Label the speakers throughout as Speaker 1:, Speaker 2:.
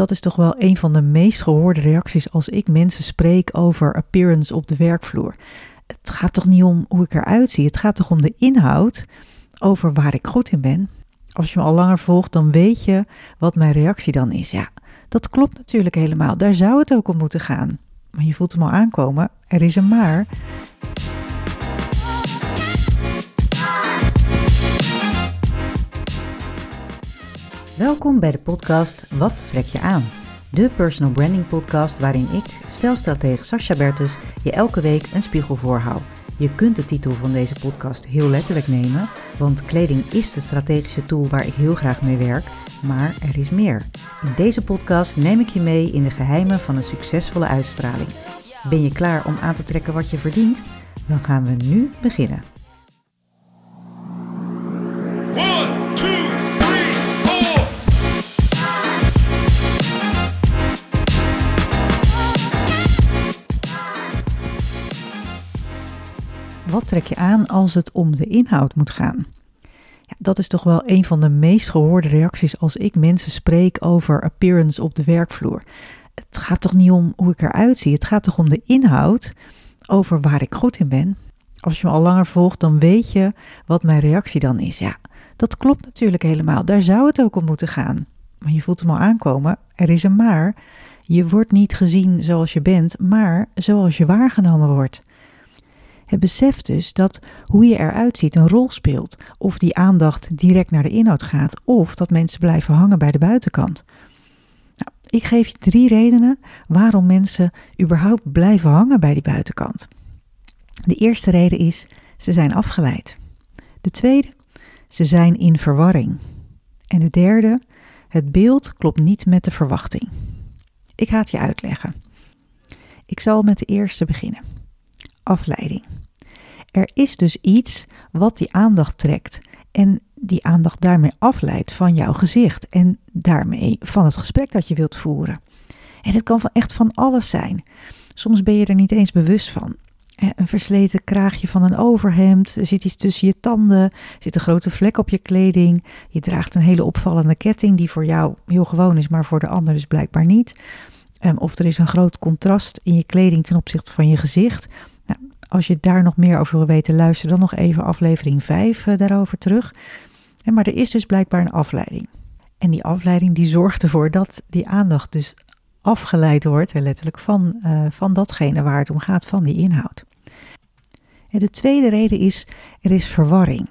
Speaker 1: dat is toch wel een van de meest gehoorde reacties als ik mensen spreek over appearance op de werkvloer. Het gaat toch niet om hoe ik eruit zie, het gaat toch om de inhoud over waar ik goed in ben. Als je me al langer volgt, dan weet je wat mijn reactie dan is. Ja, dat klopt natuurlijk helemaal. Daar zou het ook om moeten gaan. Maar je voelt hem al aankomen. Er is een maar.
Speaker 2: Welkom bij de podcast Wat trek je aan? De personal branding podcast waarin ik, stelstratege Sascha Bertus, je elke week een spiegel voorhoud. Je kunt de titel van deze podcast heel letterlijk nemen, want kleding is de strategische tool waar ik heel graag mee werk, maar er is meer. In deze podcast neem ik je mee in de geheimen van een succesvolle uitstraling. Ben je klaar om aan te trekken wat je verdient? Dan gaan we nu beginnen.
Speaker 1: Wat trek je aan als het om de inhoud moet gaan? Ja, dat is toch wel een van de meest gehoorde reacties als ik mensen spreek over appearance op de werkvloer. Het gaat toch niet om hoe ik eruit zie, het gaat toch om de inhoud over waar ik goed in ben. Als je me al langer volgt, dan weet je wat mijn reactie dan is. Ja, dat klopt natuurlijk helemaal. Daar zou het ook om moeten gaan. Maar je voelt hem al aankomen. Er is een maar. Je wordt niet gezien zoals je bent, maar zoals je waargenomen wordt. Het besef dus dat hoe je eruit ziet een rol speelt. Of die aandacht direct naar de inhoud gaat, of dat mensen blijven hangen bij de buitenkant. Nou, ik geef je drie redenen waarom mensen überhaupt blijven hangen bij die buitenkant. De eerste reden is, ze zijn afgeleid. De tweede, ze zijn in verwarring. En de derde, het beeld klopt niet met de verwachting. Ik ga het je uitleggen. Ik zal met de eerste beginnen. Afleiding. Er is dus iets wat die aandacht trekt en die aandacht daarmee afleidt van jouw gezicht en daarmee van het gesprek dat je wilt voeren. En het kan van echt van alles zijn. Soms ben je er niet eens bewust van. Een versleten kraagje van een overhemd, er zit iets tussen je tanden, er zit een grote vlek op je kleding, je draagt een hele opvallende ketting die voor jou heel gewoon is, maar voor de ander dus blijkbaar niet. Um, of er is een groot contrast in je kleding ten opzichte van je gezicht. Als je daar nog meer over wil weten, luister dan nog even aflevering 5 uh, daarover terug. Maar er is dus blijkbaar een afleiding. En die afleiding die zorgt ervoor dat die aandacht dus afgeleid wordt, letterlijk, van, uh, van datgene waar het om gaat, van die inhoud. En de tweede reden is, er is verwarring.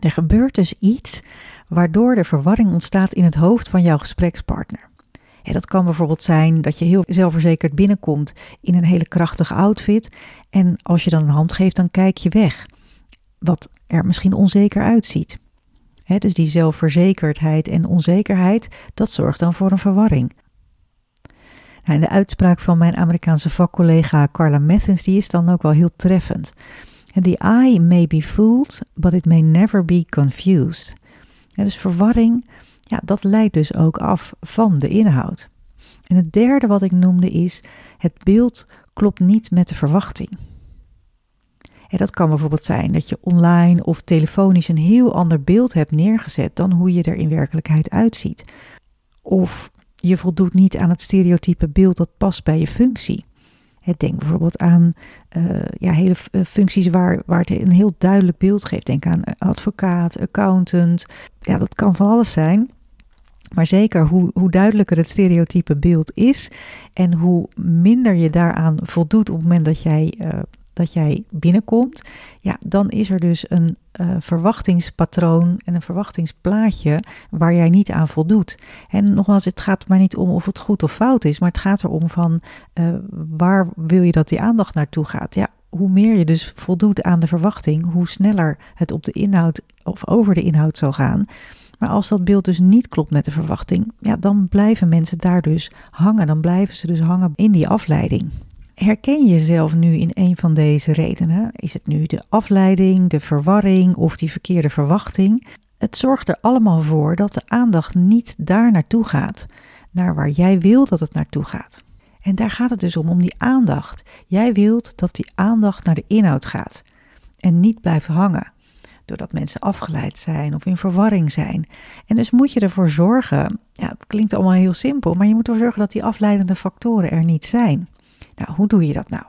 Speaker 1: Er gebeurt dus iets waardoor er verwarring ontstaat in het hoofd van jouw gesprekspartner. Dat kan bijvoorbeeld zijn dat je heel zelfverzekerd binnenkomt in een hele krachtige outfit en als je dan een hand geeft, dan kijk je weg. Wat er misschien onzeker uitziet. Dus die zelfverzekerdheid en onzekerheid, dat zorgt dan voor een verwarring. Nou, en de uitspraak van mijn Amerikaanse vakcollega Carla Methens, die is dan ook wel heel treffend. The eye may be fooled, but it may never be confused. Dus verwarring, ja, dat leidt dus ook af van de inhoud. En het derde wat ik noemde is, het beeld klopt niet met de verwachting. En dat kan bijvoorbeeld zijn dat je online of telefonisch een heel ander beeld hebt neergezet dan hoe je er in werkelijkheid uitziet. Of je voldoet niet aan het stereotype beeld dat past bij je functie. Denk bijvoorbeeld aan uh, ja, hele functies waar, waar het een heel duidelijk beeld geeft. Denk aan advocaat, accountant. Ja, dat kan van alles zijn. Maar zeker hoe, hoe duidelijker het stereotype beeld is en hoe minder je daaraan voldoet op het moment dat jij uh, dat jij binnenkomt, ja, dan is er dus een uh, verwachtingspatroon en een verwachtingsplaatje waar jij niet aan voldoet. En nogmaals, het gaat maar niet om of het goed of fout is, maar het gaat erom van uh, waar wil je dat die aandacht naartoe gaat. Ja, hoe meer je dus voldoet aan de verwachting, hoe sneller het op de inhoud of over de inhoud zal gaan. Maar als dat beeld dus niet klopt met de verwachting, ja, dan blijven mensen daar dus hangen. Dan blijven ze dus hangen in die afleiding. Herken je jezelf nu in een van deze redenen? Is het nu de afleiding, de verwarring of die verkeerde verwachting? Het zorgt er allemaal voor dat de aandacht niet daar naartoe gaat, naar waar jij wil dat het naartoe gaat. En daar gaat het dus om, om die aandacht. Jij wilt dat die aandacht naar de inhoud gaat en niet blijft hangen. Doordat mensen afgeleid zijn of in verwarring zijn. En dus moet je ervoor zorgen, ja, het klinkt allemaal heel simpel, maar je moet ervoor zorgen dat die afleidende factoren er niet zijn. Nou, hoe doe je dat nou?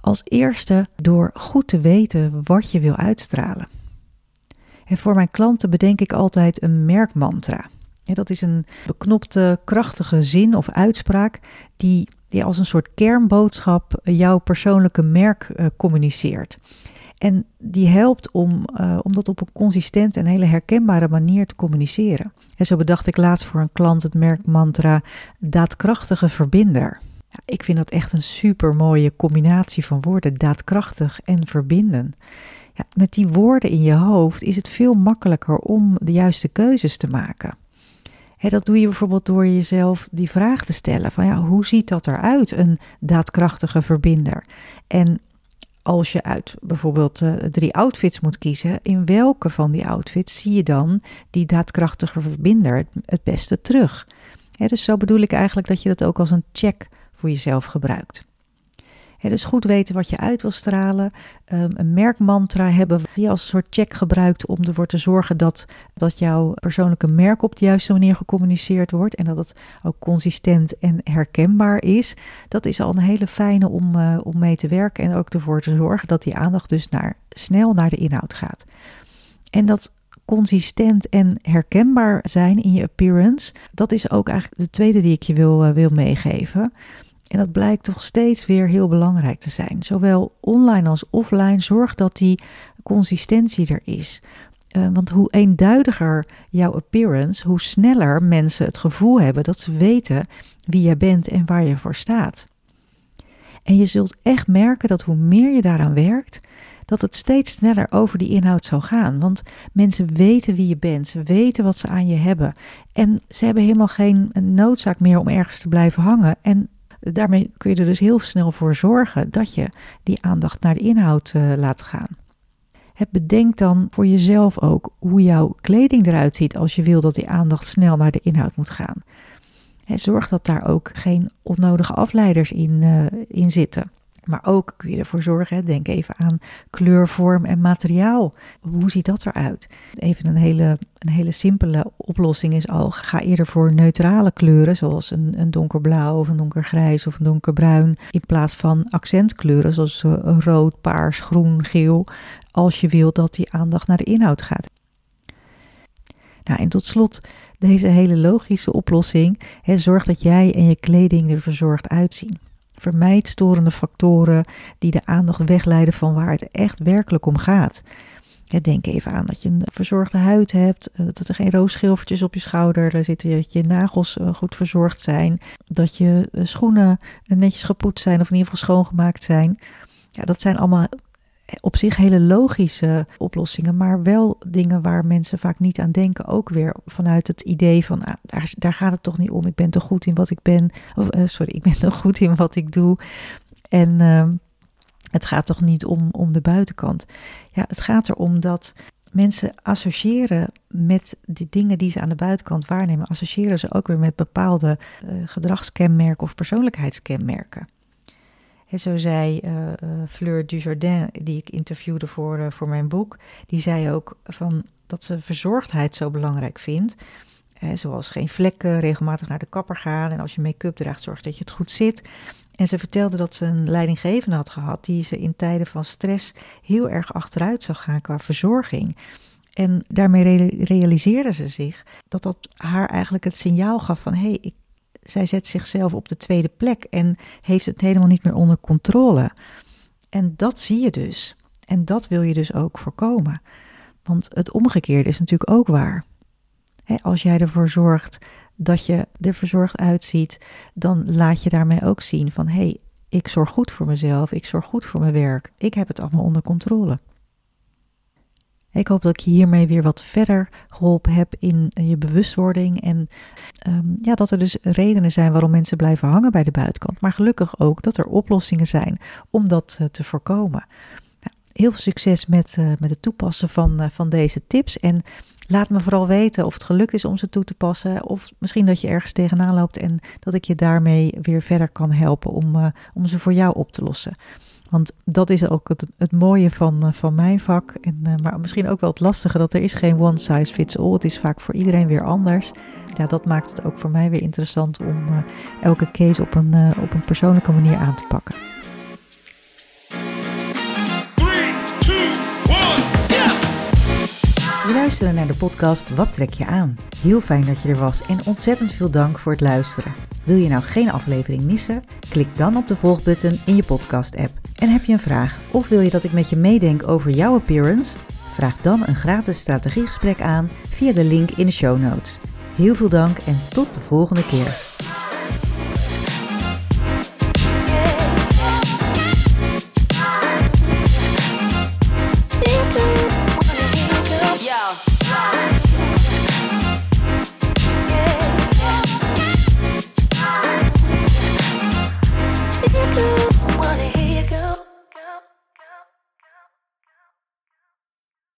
Speaker 1: Als eerste door goed te weten wat je wil uitstralen. En voor mijn klanten bedenk ik altijd een merkmantra. dat is een beknopte, krachtige zin of uitspraak die, die als een soort kernboodschap jouw persoonlijke merk uh, communiceert. En die helpt om, uh, om dat op een consistente en hele herkenbare manier te communiceren. En zo bedacht ik laatst voor een klant het merkmantra daadkrachtige verbinder. Ja, ik vind dat echt een super mooie combinatie van woorden, daadkrachtig en verbinden. Ja, met die woorden in je hoofd is het veel makkelijker om de juiste keuzes te maken. dat doe je bijvoorbeeld door jezelf die vraag te stellen: van ja, hoe ziet dat eruit, een daadkrachtige verbinder? En als je uit bijvoorbeeld uh, drie outfits moet kiezen, in welke van die outfits zie je dan die daadkrachtige verbinder het, beste terug? dus zo bedoel ik eigenlijk dat je dat ook als een check voor jezelf gebruikt dus goed weten wat je uit wil stralen. Um, een merkmantra hebben die als een soort check gebruikt om ervoor te zorgen dat, dat jouw persoonlijke merk op de juiste manier gecommuniceerd wordt. En dat het ook consistent en herkenbaar is. Dat is al een hele fijne om, uh, om mee te werken. En ook ervoor te zorgen dat die aandacht dus naar, snel naar de inhoud gaat. En dat consistent en herkenbaar zijn in je appearance. Dat is ook eigenlijk de tweede die ik je wil, uh, wil meegeven. En dat blijkt toch steeds weer heel belangrijk te zijn. Zowel online als offline, zorg dat die consistentie er is. Uh, want hoe eenduidiger jouw appearance, hoe sneller mensen het gevoel hebben dat ze weten wie jij bent en waar je voor staat. En je zult echt merken dat hoe meer je daaraan werkt, dat het steeds sneller over die inhoud zal gaan. Want mensen weten wie je bent, ze weten wat ze aan je hebben. En ze hebben helemaal geen noodzaak meer om ergens te blijven hangen. En daarmee kun je er dus heel snel voor zorgen dat je die aandacht naar de inhoud uh, laat gaan. Bedenk dan voor jezelf ook hoe jouw kleding eruit ziet als je wil dat die aandacht snel naar de inhoud moet gaan. Zorg dat daar ook geen onnodige afleiders in, uh, in zitten. Maar ook kun je ervoor zorgen, denk even aan kleur, vorm en materiaal. Hoe ziet dat eruit? Even een hele, een hele simpele oplossing is al, ga eerder voor neutrale kleuren, zoals een, een donkerblauw of een donkergrijs of een donkerbruin, in plaats van accentkleuren zoals uh, rood, paars, groen, geel, als je wilt dat die aandacht naar de inhoud gaat. Nou, en tot slot deze hele logische oplossing. Hè, zorg dat jij en je kleding er verzorgd uitzien. Vermijd storende factoren die de aandacht wegleiden van waar het echt werkelijk om gaat. denk even aan dat je een verzorgde huid hebt, eh, dat er geen roosschilfertjes op je schouder zitten, dat je nagels eh, goed verzorgd zijn, dat je eh, schoenen netjes gepoetst zijn of in ieder geval schoongemaakt zijn. Ja, dat zijn allemaal op zich hele logische oplossingen, maar wel dingen waar mensen vaak niet aan denken. Ook weer vanuit het idee van, ah, daar, gaat het toch niet om. Ik ben toch goed in wat ik ben. Of, uh, sorry, ik ben toch goed in wat ik doe. En uh, het gaat toch niet om, om de buitenkant. Ja, het gaat erom dat mensen associëren met die dingen die ze aan de buitenkant waarnemen, associëren ze ook weer met bepaalde uh, gedragskenmerken of persoonlijkheidskenmerken. En zo zei uh, Fleur Dujardin, die ik interviewde voor, uh, voor mijn boek, die zei ook van dat ze verzorgdheid zo belangrijk vindt. zoals geen vlekken, regelmatig naar de kapper gaan en als je make-up draagt, zorg dat je het goed zit. En ze vertelde dat ze een leidinggevende had gehad die ze in tijden van stress heel erg achteruit zou gaan qua verzorging. En daarmee realiseerde ze zich dat dat haar eigenlijk het signaal gaf van hé, hey, ik zij zet zichzelf op de tweede plek en heeft het helemaal niet meer onder controle. En dat zie je dus. En dat wil je dus ook voorkomen. Want het omgekeerde is natuurlijk ook waar. als jij ervoor zorgt dat je er verzorgd uitziet, dan laat je daarmee ook zien van hé, hey, ik zorg goed voor mezelf, ik zorg goed voor mijn werk, ik heb het allemaal onder controle. Ik hoop dat ik je hiermee weer wat verder geholpen heb in je bewustwording. En ehm, ja, dat er dus redenen zijn waarom mensen blijven hangen bij de buitenkant. Maar gelukkig ook dat er oplossingen zijn om dat uh, te voorkomen. Nou, heel veel succes met, uh, met het toepassen van, van deze tips. En laat me vooral weten of het gelukt is om ze toe te passen. Of misschien dat je ergens tegenaan loopt en dat ik je daarmee weer verder kan helpen om, om ze voor jou op te lossen. Want dat is ook het, het mooie van, uh, van mijn vak. En, uh, maar misschien ook wel het lastige dat er is geen one size fits all. Het is vaak voor iedereen weer anders. Ja, dat maakt het ook voor mij weer interessant om uh, elke case op een, op een persoonlijke manier aan te pakken.
Speaker 2: We luisteren naar de podcast Wat trek je aan? Heel fijn dat je er was en ontzettend veel dank voor het luisteren. Wil je nou geen aflevering missen? Klik dan op de volgbutton in je podcast-app. En heb je een vraag of wil je dat ik met je meedenk over jouw appearance? Vraag dan een gratis strategiegesprek aan via de link in de show notes. Heel veel dank en tot de volgende keer.